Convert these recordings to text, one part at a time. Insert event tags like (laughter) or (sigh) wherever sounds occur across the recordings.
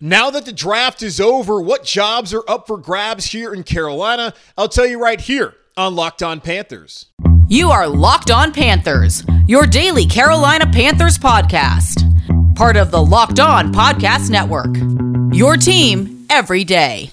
Now that the draft is over, what jobs are up for grabs here in Carolina? I'll tell you right here on Locked On Panthers. You are Locked On Panthers, your daily Carolina Panthers podcast. Part of the Locked On Podcast Network. Your team every day.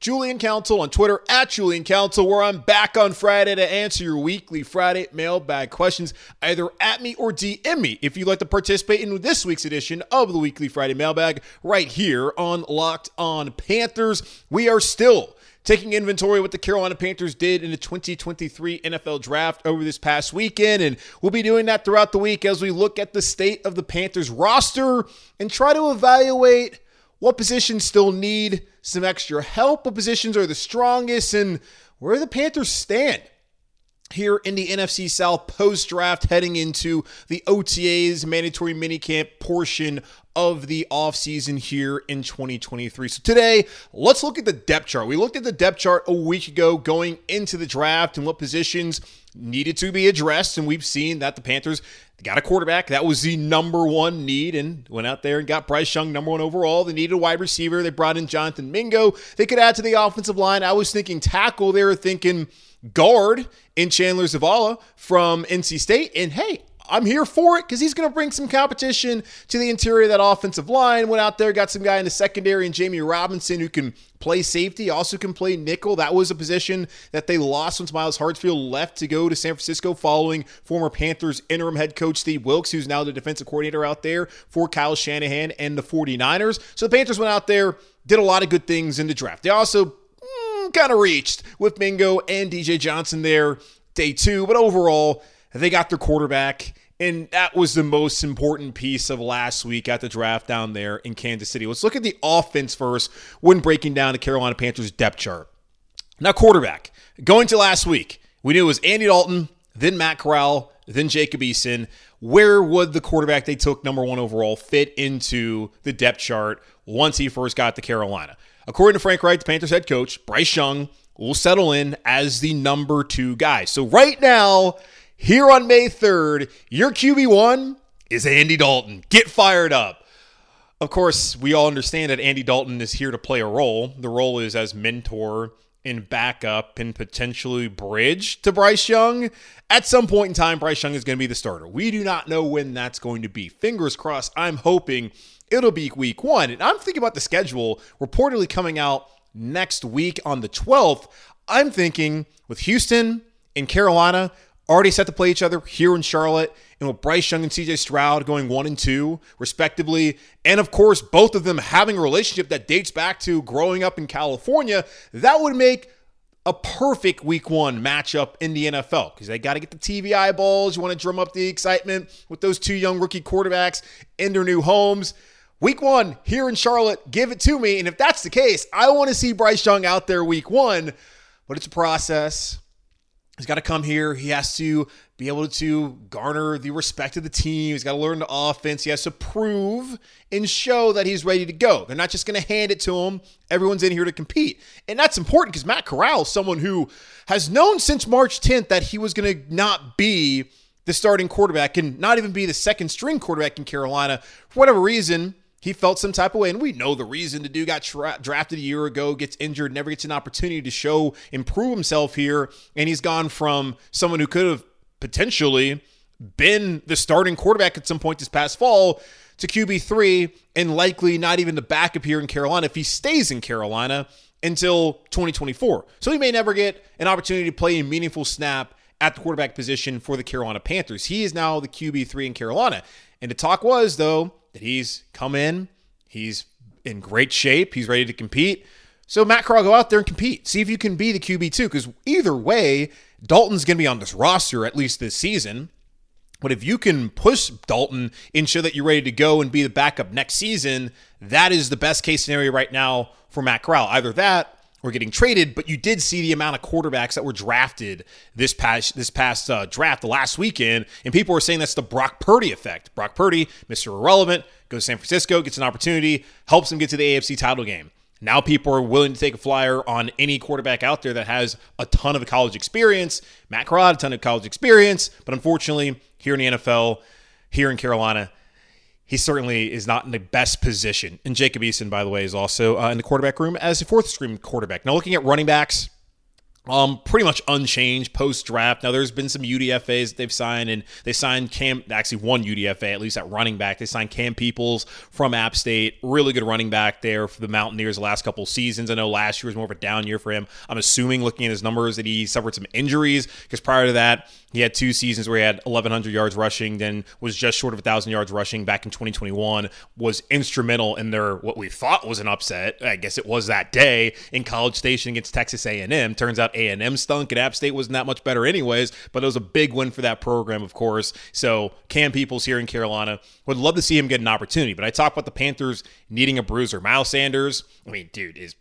Julian Council on Twitter at Julian Council, where I'm back on Friday to answer your weekly Friday mailbag questions, either at me or DM me if you'd like to participate in this week's edition of the weekly Friday mailbag right here on Locked On Panthers. We are still taking inventory of what the Carolina Panthers did in the 2023 NFL draft over this past weekend. And we'll be doing that throughout the week as we look at the state of the Panthers roster and try to evaluate what positions still need some extra help? What positions are the strongest? And where the Panthers stand? here in the NFC South post draft heading into the OTAs mandatory minicamp portion of the offseason here in 2023. So today, let's look at the depth chart. We looked at the depth chart a week ago going into the draft and what positions needed to be addressed and we've seen that the Panthers got a quarterback. That was the number one need and went out there and got Bryce Young number one overall. They needed a wide receiver. They brought in Jonathan Mingo. They could add to the offensive line. I was thinking tackle. They were thinking guard in Chandler Zavala from NC State. And hey, I'm here for it because he's going to bring some competition to the interior of that offensive line. Went out there, got some guy in the secondary, and Jammie Robinson who can play safety, also can play nickel. That was a position that they lost once Myles Hartsfield left to go to San Francisco following former Panthers interim head coach Steve Wilks, who's now the defensive coordinator out there for Kyle Shanahan and the 49ers. So the Panthers went out there, did a lot of good things in the draft. They also mm, kind of reached with Mingo and DJ Johnson there day two, but overall, they got their quarterback. And that was the most important piece of last week at the draft down there in Kansas City. Let's look at the offense first when breaking down the Carolina Panthers depth chart. Now, quarterback. Going to last week, we knew it was Andy Dalton, then Matt Corral, then Jacob Eason. Where would the quarterback they took number one overall fit into the depth chart once he first got to Carolina? According to Frank Reich, the Panthers head coach, Bryce Young will settle in as the number two guy. So right now, here on May 3rd, your QB1 is Andy Dalton. Get fired up. Of course, we all understand that Andy Dalton is here to play a role. The role is as mentor and backup and potentially bridge to Bryce Young. At some point in time, Bryce Young is going to be the starter. We do not know when that's going to be. Fingers crossed. I'm hoping it'll be week one. And I'm thinking about the schedule reportedly coming out next week on the 12th. I'm thinking with Houston and Carolina, already set to play each other here in Charlotte, and with Bryce Young and CJ Stroud going one and two, respectively, and of course, both of them having a relationship that dates back to growing up in California, that would make a perfect week one matchup in the NFL because they got to get the TV eyeballs. You want to drum up the excitement with those two young rookie quarterbacks in their new homes. Week one here in Charlotte, give it to me. And if that's the case, I want to see Bryce Young out there week one, but it's a process. He's got to come here. He has to be able to garner the respect of the team. He's got to learn the offense. He has to prove and show that he's ready to go. They're not just going to hand it to him. Everyone's in here to compete. And that's important because Matt Corral is someone who has known since March 10th that he was going to not be the starting quarterback and not even be the second string quarterback in Carolina. For whatever reason, he felt some type of way. And we know the reason the dude got tra- drafted a year ago, gets injured, never gets an opportunity to show, improve himself here. And he's gone from someone who could have potentially been the starting quarterback at some point this past fall to QB3 and likely not even the backup here in Carolina if he stays in Carolina until 2024. So he may never get an opportunity to play a meaningful snap at the quarterback position for the Carolina Panthers. He is now the QB3 in Carolina. And the talk was, though, that he's come in, he's in great shape, he's ready to compete. So Matt Corral, go out there and compete. See if you can be the QB two, because either way, Dalton's going to be on this roster at least this season. But if you can push Dalton and show that you're ready to go and be the backup next season, that is the best case scenario right now for Matt Corral. Either that or getting traded, but you did see the amount of quarterbacks that were drafted this past this past uh, draft the last weekend, and people were saying that's the Brock Purdy effect. Brock Purdy, Mr. Irrelevant, goes to San Francisco, gets an opportunity, helps him get to the AFC title game. Now people are willing to take a flyer on any quarterback out there that has a ton of college experience. Matt Corral a ton of college experience, but unfortunately, here in the NFL, here in Carolina, he certainly is not in the best position. And Jacob Eason, by the way, is also uh, in the quarterback room as a fourth string quarterback. Now, looking at running backs, um, pretty much unchanged post draft. Now there's been some UDFA's they've signed, and they signed Cam. Actually, one UDFA at least at running back. They signed Cam Peoples from App State, really good running back there for the Mountaineers the last couple seasons. I know last year was more of a down year for him. I'm assuming looking at his numbers that he suffered some injuries because prior to that he had two seasons where he had 1,100 yards rushing, then was just short of 1,000 yards rushing back in 2021. Was instrumental in their what we thought was an upset. I guess it was that day in College Station against Texas A&M. Turns out A&M stunk, and App State wasn't that much better anyways. But it was a big win for that program, of course. So Cam Peoples here in Carolina would love to see him get an opportunity. But I talk about the Panthers needing a bruiser. Miles Sanders, I mean, dude is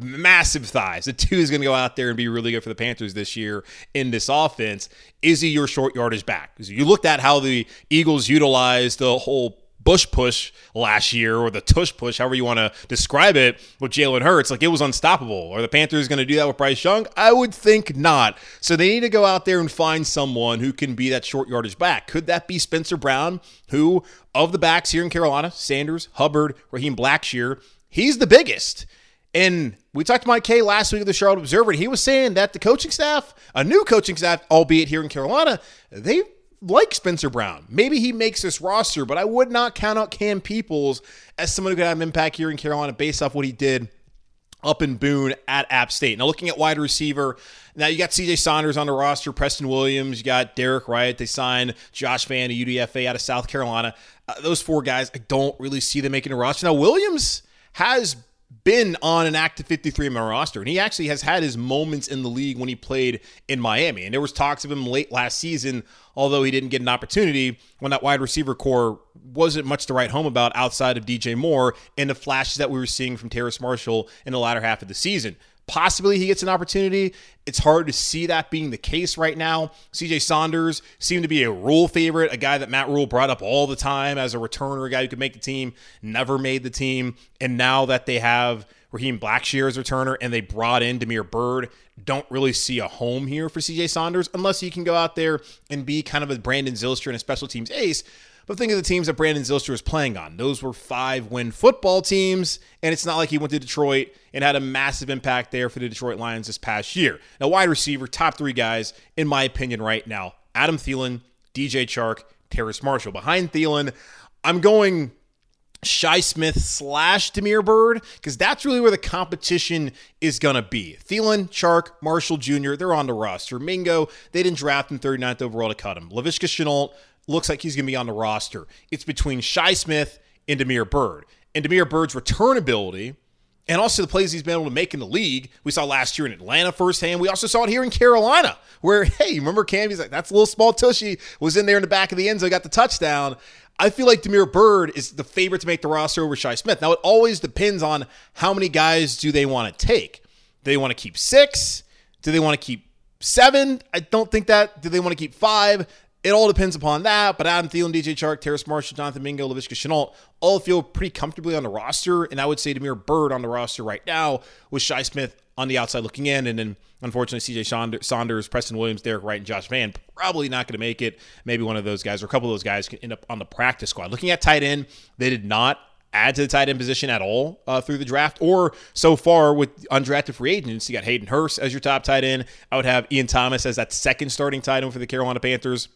massive thighs. The two is going to go out there and be really good for the Panthers this year in this offense. Is he your short yardage back? Because you looked at how the Eagles utilized the whole bush push last year or the tush push, however you want to describe it, with Jalen Hurts. Like it was unstoppable. Are the Panthers going to do that with Bryce Young? I would think not. So they need to go out there and find someone who can be that short yardage back. Could that be Spencer Brown, who of the backs here in Carolina, Sanders, Hubbard, Raheem Blackshear, he's the biggest. And we talked to Mike Kaye last week of the Charlotte Observer, and he was saying that the coaching staff, a new coaching staff, albeit here in Carolina, they like Spencer Brown. Maybe he makes this roster, but I would not count out Cam Peoples as someone who could have an impact here in Carolina based off what he did up in Boone at App State. Now, looking at wide receiver, now you got CJ Saunders on the roster, Preston Williams, you got Derek Wright. They signed Josh Vann, a UDFA out of South Carolina. Uh, those four guys, I don't really see them making a roster. Now, Williams has been on an active 53 man roster, and he actually has had his moments in the league when he played in Miami. And there was talks of him late last season, although he didn't get an opportunity when that wide receiver corps wasn't much to write home about outside of DJ Moore and the flashes that we were seeing from Terrace Marshall in the latter half of the season. Possibly he gets an opportunity. It's hard to see that being the case right now. CJ Saunders seemed to be a Rhule favorite, a guy that Matt Rhule brought up all the time as a returner, a guy who could make the team, never made the team. And now that they have Raheem Blackshear as returner and they brought in Damiere Byrd, don't really see a home here for CJ Saunders unless he can go out there and be kind of a Brandon Zylstra and a special teams ace. But think of the teams that Brandon Zylstra was playing on. Those were five win football teams, and it's not like he went to Detroit and had a massive impact there for the Detroit Lions this past year. Now, wide receiver, top three guys, in my opinion, right now Adam Thielen, DJ Chark, Terrace Marshall. Behind Thielen, I'm going Shi Smith slash Damiere Byrd, because that's really where the competition is going to be. Thielen, Chark, Marshall Jr., they're on the roster. Mingo, they didn't draft him 39th overall to cut him. Laviska Shenault, looks like he's going to be on the roster. It's between Shi Smith and Damiere Byrd. And Damiere Byrd's return ability and also the plays he's been able to make in the league. We saw last year in Atlanta firsthand. We also saw it here in Carolina, where, (laughs) hey, remember Cam? He's like, that's a little small tushy, was in there in the back of the end zone, got the touchdown. I feel like Damiere Byrd is the favorite to make the roster over Shi Smith. Now, it always depends on how many guys do they want to take. Do they want to keep six? Do they want to keep seven? I don't think that. Do they want to keep five? It all depends upon that. But Adam Thielen, DJ Chark, Terrace Marshall, Jonathan Mingo, Laviska Shenault all feel pretty comfortably on the roster. And I would say Damiere Byrd on the roster right now with Shi Smith on the outside looking in. And then unfortunately, CJ Saunders, Preston Williams, Derek Wright, and Josh Vann probably not going to make it. Maybe one of those guys or a couple of those guys can end up on the practice squad. Looking at tight end, they did not add to the tight end position at all uh, through the draft or so far with undrafted free agents. You got Hayden Hurst as your top tight end. I would have Ian Thomas as that second starting tight end for the Carolina Panthers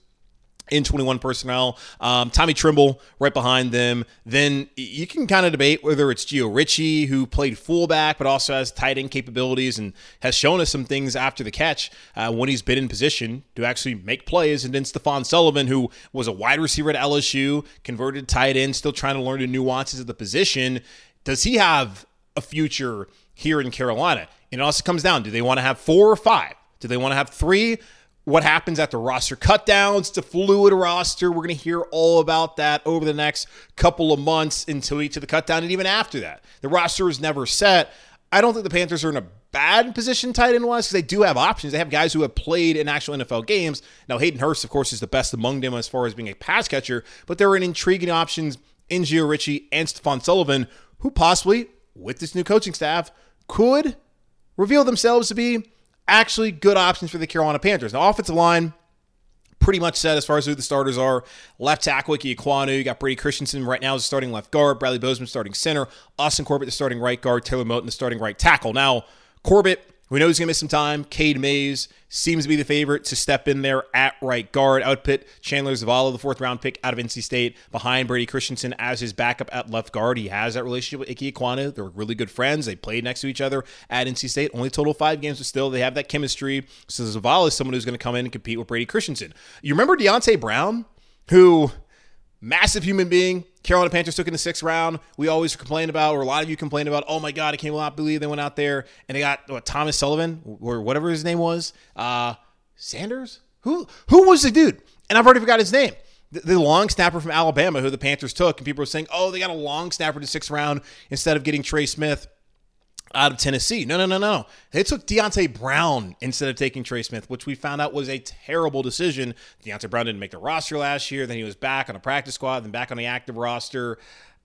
in 21 personnel. Um, Tommy Tremble right behind them. Then you can kind of debate whether it's Gio Ricci, who played fullback but also has tight end capabilities and has shown us some things after the catch uh, when he's been in position to actually make plays. And then Stephen Sullivan, who was a wide receiver at LSU, converted tight end, still trying to learn the nuances of the position. Does he have a future here in Carolina? And it also comes down do they want to have four or five? Do they want to have three? What happens the roster cutdowns. A fluid roster. We're going to hear all about that over the next couple of months until each of the cutdown, and even after that. The roster is never set. I don't think the Panthers are in a bad position tight end wise because they do have options. They have guys who have played in actual NFL games. Now, Hayden Hurst, of course, is the best among them as far as being a pass catcher, but there are intriguing options in Gio Ricci and Stefan Sullivan, who possibly, with this new coaching staff, could reveal themselves to be actually good options for the Carolina Panthers. Now, offensive line, pretty much set as far as who the starters are. Left tackle, Ike Ekwonu. You got Brady Christensen right now is starting left guard. Bradley Bozeman starting center. Austin Corbett the starting right guard. Taylor Moton the starting right tackle. Now, Corbett we know he's going to miss some time. Cade Mays seems to be the favorite to step in there at right guard. Output Chandler Zavala, the fourth round pick out of NC State, behind Brady Christensen as his backup at left guard. He has that relationship with Ike Ekwonu. They're really good friends. They played next to each other at NC State. Only total five games, but still they have that chemistry. So Zavala is someone who's going to come in and compete with Brady Christensen. You remember Deonte Brown, who massive human being. Carolina Panthers took in the sixth round. We always complain about, or a lot of you complain about, oh my God, I can't believe they went out there and they got what, Thomas Sullivan or whatever his name was. Uh, Sanders? Who who was the dude? And I've already forgot his name. The, the, long snapper from Alabama who the Panthers took, and people were saying, oh, they got a long snapper to sixth round instead of getting Trey Smith out of Tennessee. No, no, no, no. They took Deonte Brown instead of taking Trey Smith, which we found out was a terrible decision. Deonte Brown didn't make the roster last year. Then he was back on a practice squad, then back on the active roster.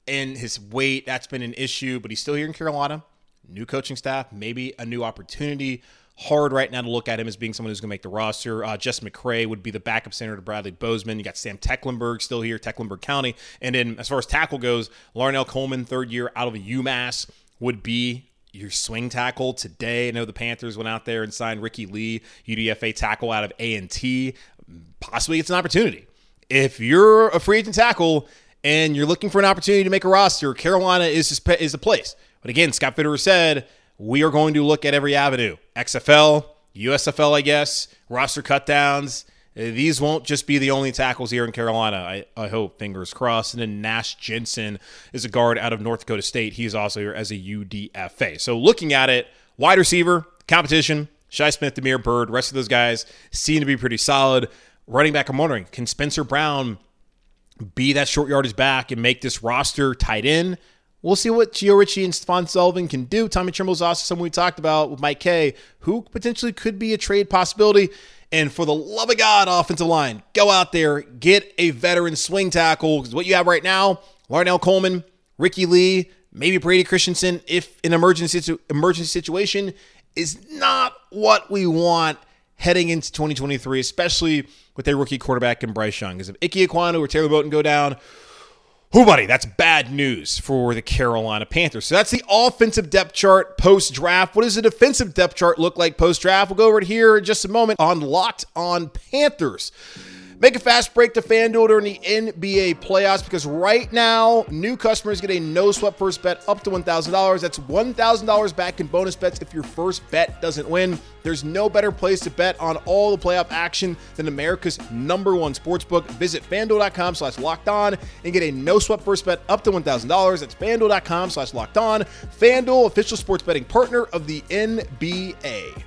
And his weight, that's been an issue, but he's still here in Carolina. New coaching staff, maybe a new opportunity. Hard right now to look at him as being someone who's going to make the roster. Uh, Jess McCray would be the backup center to Bradley Bozeman. You got Sam Tecklenburg still here, Tecklenburg County. And then as far as tackle goes, Larnell Coleman, third year out of UMass, would be your swing tackle today. I know the Panthers went out there and signed Ricky Lee, UDFA tackle out of A&T. Possibly it's an opportunity. If you're a free agent tackle and you're looking for an opportunity to make a roster, Carolina is is the place. But again, Scott Fitterer said we are going to look at every avenue: XFL, USFL, I guess, roster cutdowns. Uh, these won't just be the only tackles here in Carolina. I, I hope, fingers crossed. And then Nash Jensen is a guard out of North Dakota State. He's also here as a UDFA. So looking at it, wide receiver, competition, Shi Smith, Damiere Byrd, rest of those guys seem to be pretty solid. Running back, I'm wondering, can Spencer Brown be that short yardage back and make this roster tight end? We'll see what Gio Ricci and Stefan Sullivan can do. Tommy Tremble's also someone we talked about with Mike Kaye, who potentially could be a trade possibility. And for the love of God, offensive line, go out there, get a veteran swing tackle. Because what you have right now, Larnell Coleman, Ricky Lee, maybe Brady Christensen, if an emergency emergency situation is not what we want heading into 2023, especially with a rookie quarterback in Bryce Young. Because if Ike Ekwonu or Taylor Moton go down, Who, buddy, that's bad news for the Carolina Panthers. So that's the offensive depth chart post draft. What does the defensive depth chart look like post draft? We'll go over it here in just a moment on Locked on Panthers. Make a fast break to FanDuel during the NBA playoffs because right now, new customers get a no sweat first bet up to $1,000. That's $1,000 back in bonus bets if your first bet doesn't win. There's no better place to bet on all the playoff action than America's number one sportsbook. Visit fanduel.com slash locked on and get a no sweat first bet up to $1,000. That's fanduel.com slash locked on. FanDuel, official sports betting partner of the NBA.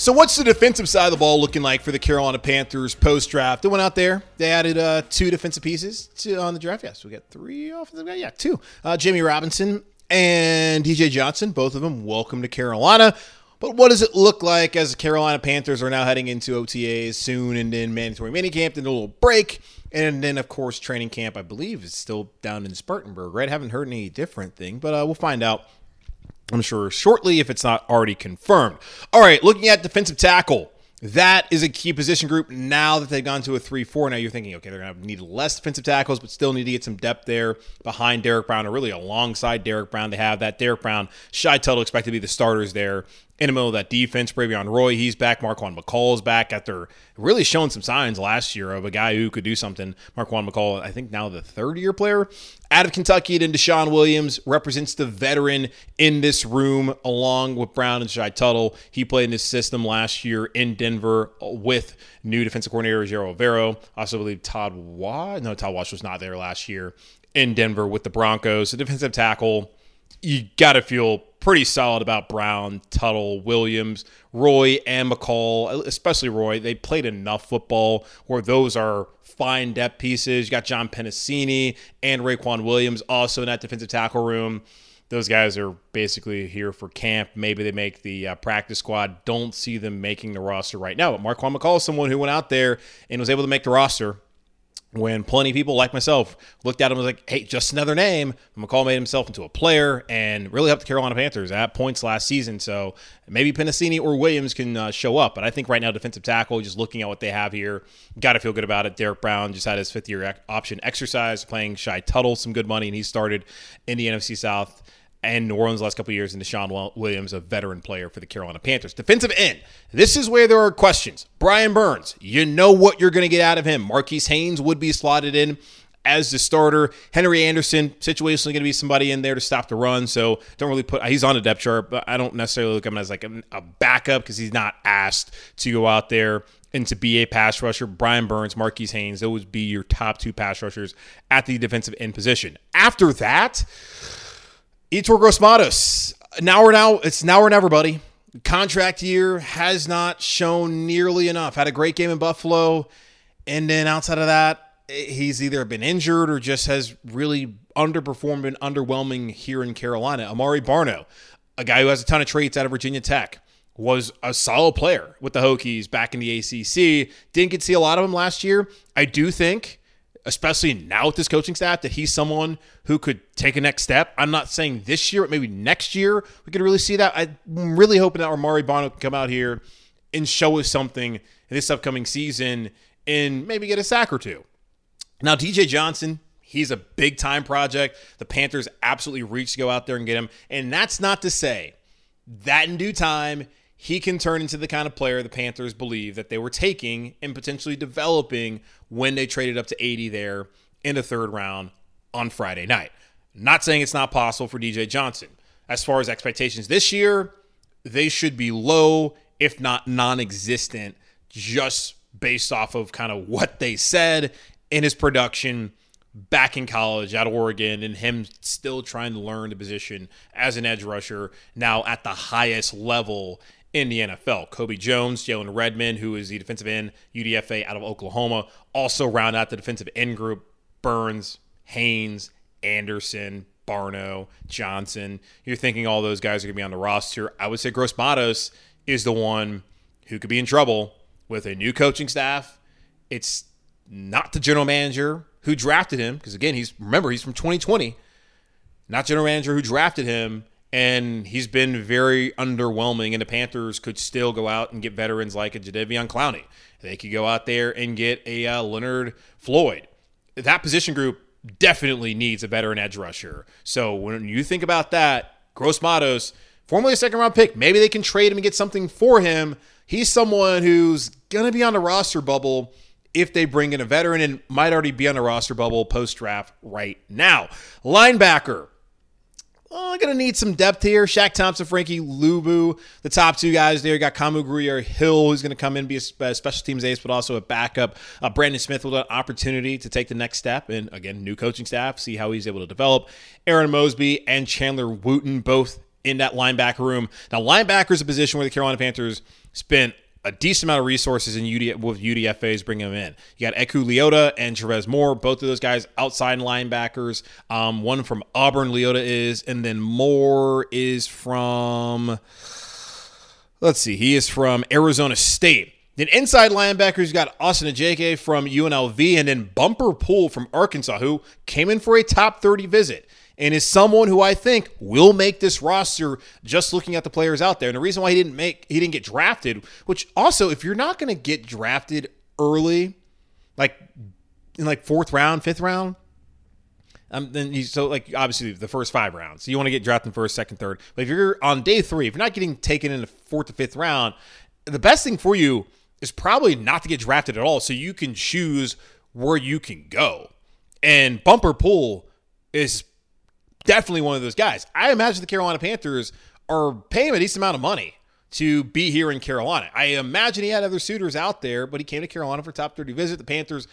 So, what's the defensive side of the ball looking like for the Carolina Panthers post draft? They went out there, they added uh, two defensive pieces to, on the draft. Yes, we got three offensive guys. Yeah, two. Uh, Jammie Robinson and DJ Johnson, both of them welcome to Carolina. But what does it look like as the Carolina Panthers are now heading into OTAs soon and then mandatory minicamp, then a little break, and then, of course, training camp, I believe, is still down in Spartanburg, right? Haven't heard any different thing, but uh, we'll find out I'm sure shortly if it's not already confirmed. All right, looking at defensive tackle. That is a key position group now that they've gone to a 3 4. Now you're thinking, okay, they're going to need less defensive tackles, but still need to get some depth there behind Derrick Brown, or really alongside Derrick Brown. They have that Derrick Brown, Shy Tuttle expected to be the starters there in the middle of that defense. Bravion Roy, he's back. Marquan McCall is back after really showing some signs last year of a guy who could do something. Marquan McCall, I think now the third year player out of Kentucky. And then DeShawn Williams represents the veteran in this room along with Brown and Shy Tuttle. He played in this system last year in Denver with new defensive coordinator Ejiro Evero. Also believe Todd Wash. No, Todd Wash was not there last year in Denver with the Broncos. The defensive tackle, you got to feel pretty solid about Brown, Tuttle, Williams, Roy, and McCall, especially Roy. They played enough football where those are fine depth pieces. You got John Penisini and Raequan Williams also in that defensive tackle room. Those guys are basically here for camp. Maybe they make the uh, practice squad. Don't see them making the roster right now. But Marquan McCall is someone who went out there and was able to make the roster when plenty of people like myself looked at him and was like, hey, just another name. McCall made himself into a player and really helped the Carolina Panthers at points last season. So maybe Penisini or Williams can uh, show up. But I think right now, defensive tackle, just looking at what they have here, got to feel good about it. Derrick Brown just had his fifth year option exercise, playing Shy Tuttle some good money, and he started in the NFC South and New Orleans last couple years, and DeShawn Williams, a veteran player for the Carolina Panthers. Defensive end. This is where there are questions. Brian Burns, you know what you're going to get out of him. Marquis Haynes would be slotted in as the starter. Henry Anderson, situationally going to be somebody in there to stop the run. So don't really put, he's on a depth chart, but I don't necessarily look at him as like a, backup because he's not asked to go out there and to be a pass rusher. Brian Burns, Marquis Haynes, those would be your top two pass rushers at the defensive end position. After that, Yetur Gross Now or now, it's now or never, buddy. Contract year has not shown nearly enough. Had a great game in Buffalo, and then outside of that, he's either been injured or just has really underperformed and underwhelming here in Carolina. Amaré Barno, a guy who has a ton of traits out of Virginia Tech, was a solid player with the Hokies back in the ACC. Didn't get to see a lot of him last year. I do think especially now with this coaching staff, that he's someone who could take a next step. I'm not saying this year, but maybe next year we could really see that. I'm really hoping that Amaré Barno can come out here and show us something in this upcoming season and maybe get a sack or two. Now, DJ Johnson, he's a big time project. The Panthers absolutely reached to go out there and get him. And that's not to say that in due time, he can turn into the kind of player the Panthers believe that they were taking and potentially developing when they traded up to 80 there in the third round on Friday night. Not saying it's not possible for DJ Johnson. As far as expectations this year, they should be low, if not non existent, just based off of kind of what they said in his production back in college at Oregon and him still trying to learn the position as an edge rusher now at the highest level in the NFL. Kobe Jones, Jalen Redmond, who is the defensive end, UDFA out of Oklahoma, also round out the defensive end group. Burns, Haynes, Anderson, Barno, Johnson. You're thinking all those guys are going to be on the roster. I would say Gross Matos is the one who could be in trouble with a new coaching staff. It's not the general manager who drafted him, because again, he's remember he's from 2020. Not general manager who drafted him and he's been very underwhelming. And the Panthers could still go out and get veterans like a Jadeveon Clowney. They could go out there and get a uh, Leonard Floyd. That position group definitely needs a veteran edge rusher. So when you think about that, Gross Matos, formerly a second round pick, maybe they can trade him and get something for him. He's someone who's going to be on the roster bubble if they bring in a veteran and might already be on the roster bubble post draft right now. Linebacker oh, I'm going to need some depth here. Shaq Thompson, Frankie Luvu, the top two guys there. You got Kamu Grugier Hill, who's going to come in, be a special teams ace, but also a backup. Uh, Brandon Smith with an opportunity to take the next step. And again, new coaching staff, see how he's able to develop. Arron Mosby and Chandler Wooten, both in that linebacker room. Now, linebacker is a position where the Carolina Panthers spent a decent amount of resources in UD, with UDFAs bringing them in. You got Eku Leota and Chavez Moore, both of those guys outside linebackers. Um, one from Auburn, Leota is, and then Moore is from, let's see, he is from Arizona State. Then inside linebackers, you got Austin Ajake from UNLV, and then Bumper Pool from Arkansas, who came in for a top 30 visit and is someone who I think will make this roster just looking at the players out there. And the reason why he didn't make he didn't get drafted, which also if you're not going to get drafted early, like in like fourth round, fifth round, um, then you so like obviously the first five rounds. So you want to get drafted in first, second, third. But if you're on day three, if you're not getting taken in the fourth to fifth round, the best thing for you is probably not to get drafted at all, so you can choose where you can go. And Bumper Pool is definitely one of those guys. I imagine the Carolina Panthers are paying him a decent amount of money to be here in Carolina. I imagine he had other suitors out there, but he came to Carolina for top 30 visit. The Panthers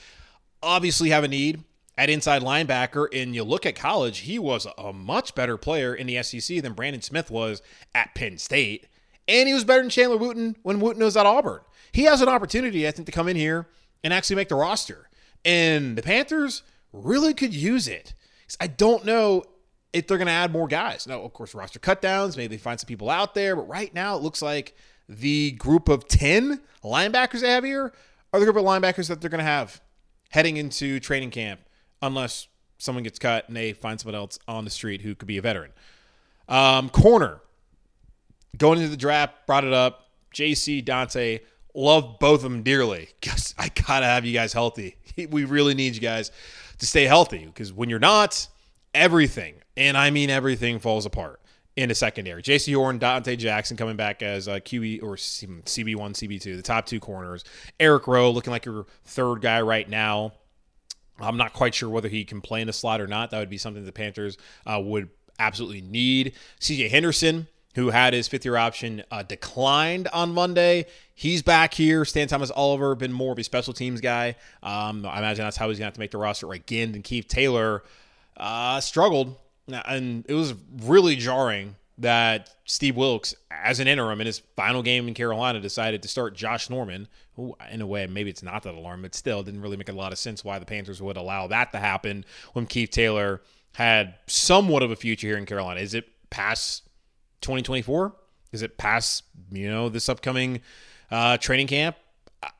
obviously have a need at inside linebacker. And you look at college, he was a much better player in the SEC than Brandon Smith was at Penn State. And he was better than Chandler Wooten when Wooten was at Auburn. He has an opportunity, I think, to come in here and actually make the roster. And the Panthers really could use it. I don't know if they're going to add more guys. Now, of course, roster cutdowns, maybe they find some people out there, but right now it looks like the group of 10 linebackers they have here are the group of linebackers that they're going to have heading into training camp, unless someone gets cut and they find someone else on the street who could be a veteran. Um, corner, going into the draft, brought it up. Jaycee, Donte, love both of them dearly. (laughs) Guess I got to have you guys healthy. (laughs) We really need you guys to stay healthy because when you're not, everything, and I mean everything, falls apart in the secondary. Jaycee Horn, Donte Jackson coming back as a QB or CB1, CB2, the top two corners. Eric Rowe looking like your third guy right now. I'm not quite sure whether he can play in the slot or not. That would be something the Panthers uh, would absolutely need. CJ Henderson, who had his fifth year option uh, declined on Monday. He's back here. Stan Thomas Oliver, been more of a special teams guy. Um, I imagine that's how he's going to have to make the roster again. And Keith Taylor uh, struggled and it was really jarring that Steve Wilks, as an interim in his final game in Carolina, decided to start Josh Norman. Who, in a way, maybe it's not that alarm, but still didn't really make a lot of sense why the Panthers would allow that to happen when Keith Taylor had somewhat of a future here in Carolina. Is it past 2024? Is it past you know this upcoming uh, training camp?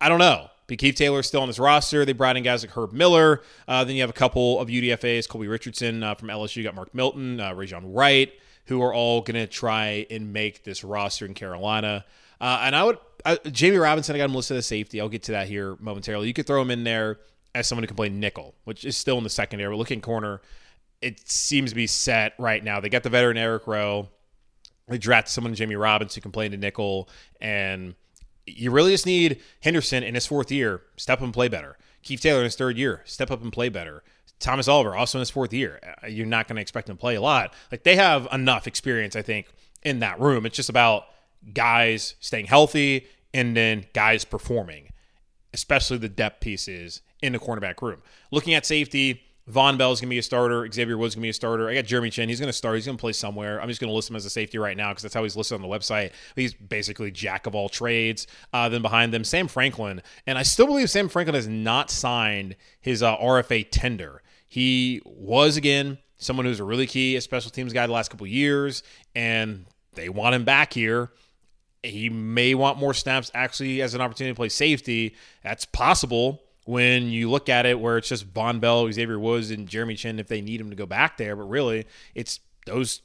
I don't know. But Keith Taylor is still on this roster. They brought in guys like Herb Miller. Uh, then you have a couple of UDFAs, Colby Richardson uh, from LSU. You got Mark Milton, uh, Rajon Wright, who are all going to try and make this roster in Carolina. Uh, and I would, I, Jammie Robinson, I got him listed as safety. I'll get to that here momentarily. You could throw him in there as someone who can play nickel, which is still in the secondary. But looking corner, it seems to be set right now. They got the veteran Eric Rowe. They drafted someone, Jammie Robinson, who can play in the nickel. And you really just need Henderson in his fourth year, step up and play better. Keith Taylor in his third year, step up and play better. Thomas Oliver also in his fourth year. Uh, you're not going to expect him to play a lot. Like they have enough experience, I think, in that room. It's just about guys staying healthy and then guys performing, especially the depth pieces in the cornerback room. Looking at safety, Vonn Bell is going to be a starter. Xavier Woods going to be a starter. I got Jeremy Chinn. He's going to start. He's going to play somewhere. I'm just going to list him as a safety right now because that's how he's listed on the website. He's basically jack of all trades. Uh, then behind them, Sam Franklin. And I still believe Sam Franklin has not signed his uh, RFA tender. He was, again, someone who's a really key, a special teams guy the last couple years, and they want him back here. He may want more snaps actually as an opportunity to play safety. That's possible when you look at it where it's just Vonn Bell, Xavier Woods, and Jeremy Chinn if they need him to go back there. But really, it's those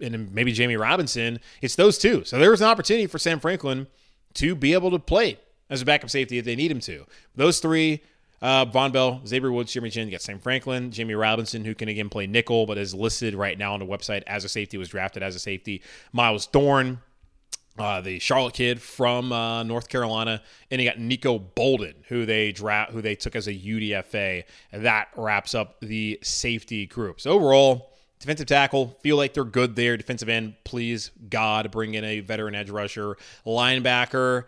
and maybe Jammie Robinson. It's those two. So there was an opportunity for Sam Franklin to be able to play as a backup safety if they need him to. Those three, uh, Vonn Bell, Xavier Woods, Jeremy Chinn, you got Sam Franklin, Jammie Robinson, who can again play nickel, but is listed right now on the website as a safety, was drafted as a safety. Myles Dorn, uh, the Charlotte kid from uh, North Carolina, and you got Nico Bolden, who they draft, who they took as a UDFA. That wraps up the safety group. So overall, defensive tackle feel like they're good there. Defensive end, please God, bring in a veteran edge rusher, linebacker.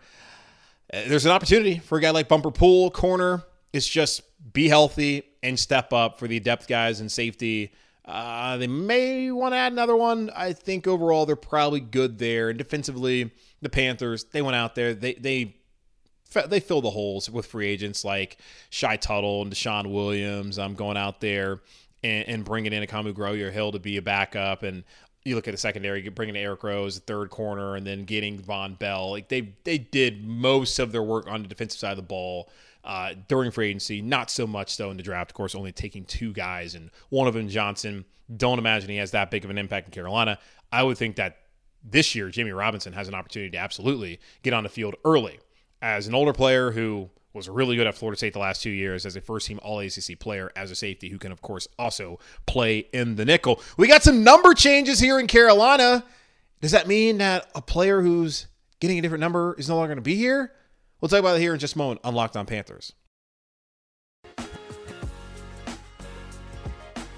Uh, there's an opportunity for a guy like Bumper Pool, corner. It's just be healthy and step up for the depth guys and safety. Uh, they may want to add another one. I think overall they're probably good there. And defensively, the Panthers they went out there. They they they fill the holes with free agents like Shy Tuttle and DeShawn Williams. I'm going out there and, and bringing in Akamu Grugier Hill to be a backup. And you look at the secondary, bringing in Eric Rose, third corner, and then getting Vonn Bell. Like they they did most of their work on the defensive side of the ball uh, during free agency. Not so much though in the draft. Of course, only taking two guys, and one of them Johnson. Don't imagine he has that big of an impact in Carolina. I would think that this year Jammie Robinson has an opportunity to absolutely get on the field early as an older player who was really good at Florida State the last two years as a first team All ACC player as a safety who can, of course, also play in the nickel. We got some number changes here in Carolina. Does that mean that a player who's getting a different number is no longer going to be here? We'll talk about it here in just a moment on Locked On Panthers.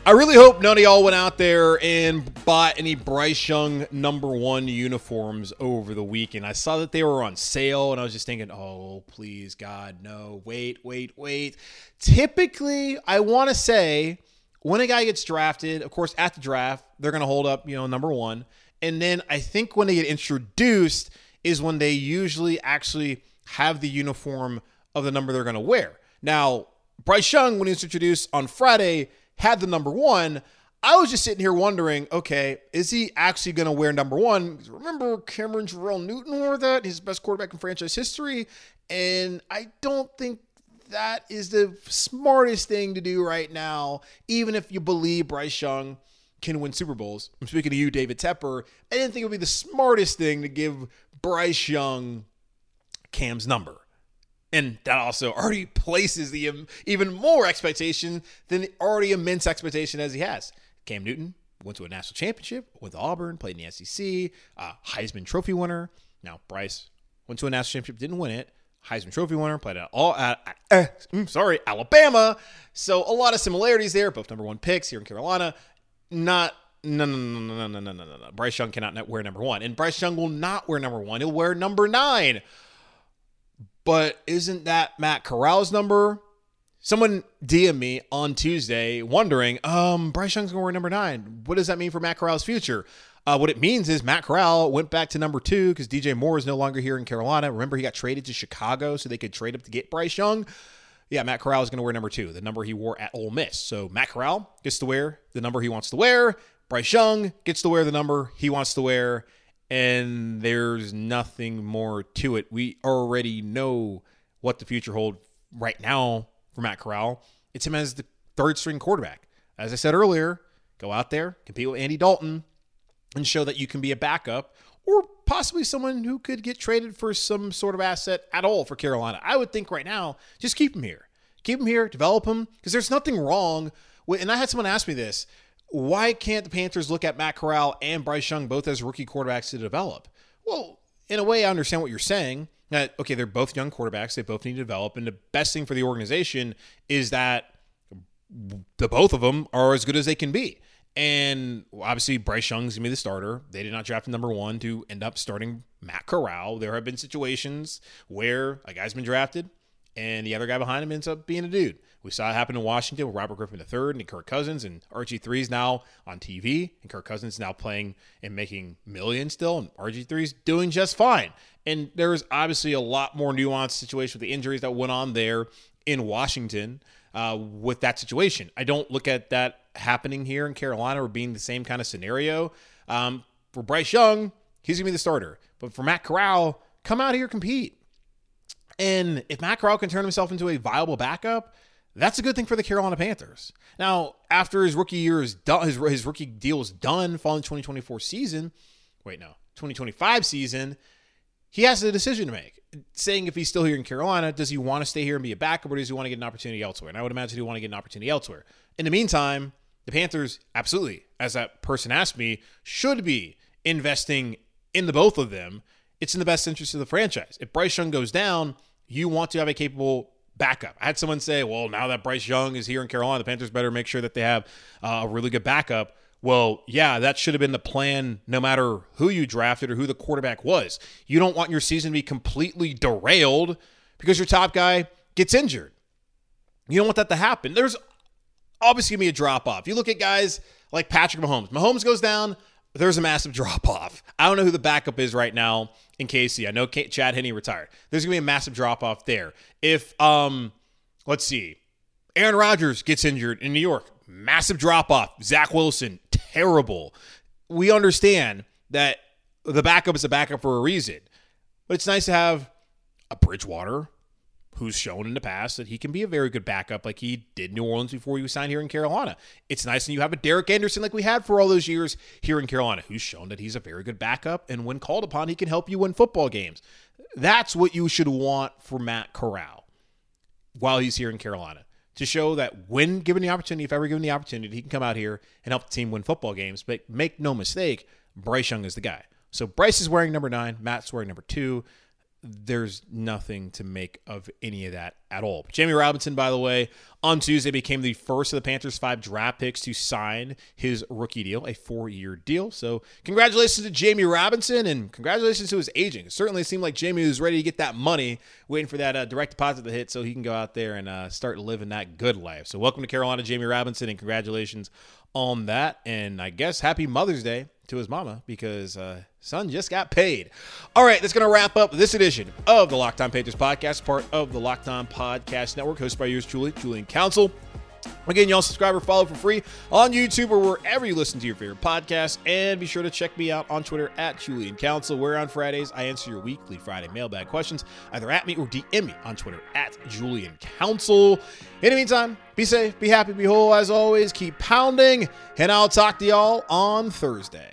I really hope none of y'all went out there and bought any Bryce Young number one uniforms over the weekend. I saw that they were on sale, and I was just thinking, oh, please, God, no. Wait, wait, wait. Typically, I want to say when a guy gets drafted, of course, at the draft, they're going to hold up, you know, number one. And then I think when they get introduced is when they usually actually have the uniform of the number they're going to wear. Now, Bryce Young, when he was introduced on Friday, had the number one. I was just sitting here wondering, okay, is he actually going to wear number one? Remember Cameron Jerrell Newton wore that, his best quarterback in franchise history, and I don't think that is the smartest thing to do right now. Even if you believe Bryce Young can win Super Bowls, I'm speaking to you, David Tepper. I didn't think it would be the smartest thing to give Bryce Young Cam's number. And that also already places the um, even more expectation than the already immense expectation as he has. Cam Newton went to a national championship with Auburn, played in the SEC, uh, Heisman Trophy winner. Now Bryce went to a national championship, didn't win it. Heisman Trophy winner, played at all at, uh, sorry Alabama. So a lot of similarities there. Both number one picks here in Carolina. Not no no no no no no no no no. Bryce Young cannot wear number one, and Bryce Young will not wear number one. He'll wear number nine. But isn't that Matt Corral's number? Someone DM me on Tuesday wondering, um, Bryce Young's going to wear number nine. What does that mean for Matt Corral's future? Uh, what it means is Matt Corral went back to number two because DJ Moore is no longer here in Carolina. Remember, he got traded to Chicago so they could trade up to get Bryce Young. Yeah, Matt Corral is going to wear number two, the number he wore at Ole Miss. So Matt Corral gets to wear the number he wants to wear. Bryce Young gets to wear the number he wants to wear and there's nothing more to it. We already know what the future holds right now for Matt Corral. It's him as the third string quarterback. As I said earlier, go out there, compete with Andy Dalton, and show that you can be a backup or possibly someone who could get traded for some sort of asset at all for Carolina. I would think right now, just keep him here. Keep him here, develop him, because there's nothing wrong with, and I had someone ask me this why can't the Panthers look at Matt Corral and Bryce Young both as rookie quarterbacks to develop? Well, in a way, I understand what you're saying. That okay, they're both young quarterbacks; they both need to develop, and the best thing for the organization is that the both of them are as good as they can be. And obviously, Bryce Young's gonna be the starter. They did not draft number one to end up starting Matt Corral. There have been situations where a guy's been drafted, and the other guy behind him ends up being a dude. We saw it happen in Washington with Robert Griffin III and Kirk Cousins, and RG3 is now on TV, and Kirk Cousins is now playing and making millions still, and RG3 is doing just fine. And there's obviously a lot more nuanced situation with the injuries that went on there in Washington uh, with that situation. I don't look at that happening here in Carolina or being the same kind of scenario. Um, for Bryce Young, he's going to be the starter. But for Matt Corral, come out here, compete. And if Matt Corral can turn himself into a viable backup, that's a good thing for the Carolina Panthers. Now, after his rookie year is done, his, his rookie deal is done following 2024 season, wait, no, 2025 season, he has a decision to make. Saying if he's still here in Carolina, does he want to stay here and be a backup or does he want to get an opportunity elsewhere? And I would imagine he want to get an opportunity elsewhere. In the meantime, the Panthers absolutely, as that person asked me, should be investing in the both of them. It's in the best interest of the franchise. If Bryce Young goes down, you want to have a capable backup. I had someone say, well, now that Bryce Young is here in Carolina, the Panthers better make sure that they have uh, a really good backup. Well, yeah, that should have been the plan no matter who you drafted or who the quarterback was. You don't want your season to be completely derailed because your top guy gets injured. You don't want that to happen. There's obviously going to be a drop off. You look at guys like Patrick Mahomes. Mahomes goes down, there's a massive (laughs) drop off. I don't know who the backup is right now in KC. I know Chad Henne retired. There's gonna be a massive drop off there. If um, let's see, Aaron Rodgers gets injured in New York, massive drop off. Zach Wilson, terrible. We understand that the backup is a backup for a reason, but it's nice to have a Bridgewater, who's shown in the past that he can be a very good backup like he did New Orleans before he was signed here in Carolina. It's nice and you have a Derek Anderson like we had for all those years here in Carolina, who's shown that he's a very good backup and when called upon, he can help you win football games. That's what you should want for Matt Corral while he's here in Carolina. To show that when given the opportunity, if ever given the opportunity, he can come out here and help the team win football games. But make no mistake, Bryce Young is the guy. So Bryce is wearing number nine, Matt's wearing number two there's nothing to make of any of that at all. But Jammie Robinson, by the way, on Tuesday became the first of the Panthers' five draft picks to sign his rookie deal, a four year deal. So, congratulations to Jammie Robinson and congratulations to his agent. It certainly seemed like Jammie was ready to get that money, waiting for that uh, direct deposit to hit so he can go out there and uh, start living that good life. So, welcome to Carolina, Jammie Robinson, and congratulations on that. And I guess happy Mother's Day to his mama because uh, son just got paid. All right, that's going to wrap up this edition of the Locked On Panthers podcast, part of the Locked On Podcast Network, hosted by yours truly, Julian Council. Again, y'all subscribe or follow for free on YouTube or wherever you listen to your favorite podcast. And be sure to check me out on Twitter at Julian Council, where on Fridays I answer your weekly Friday mailbag questions, either at me or DM me on Twitter at Julian Council. In the meantime, be safe, be happy, be whole as always, keep pounding, and I'll talk to y'all on Thursday.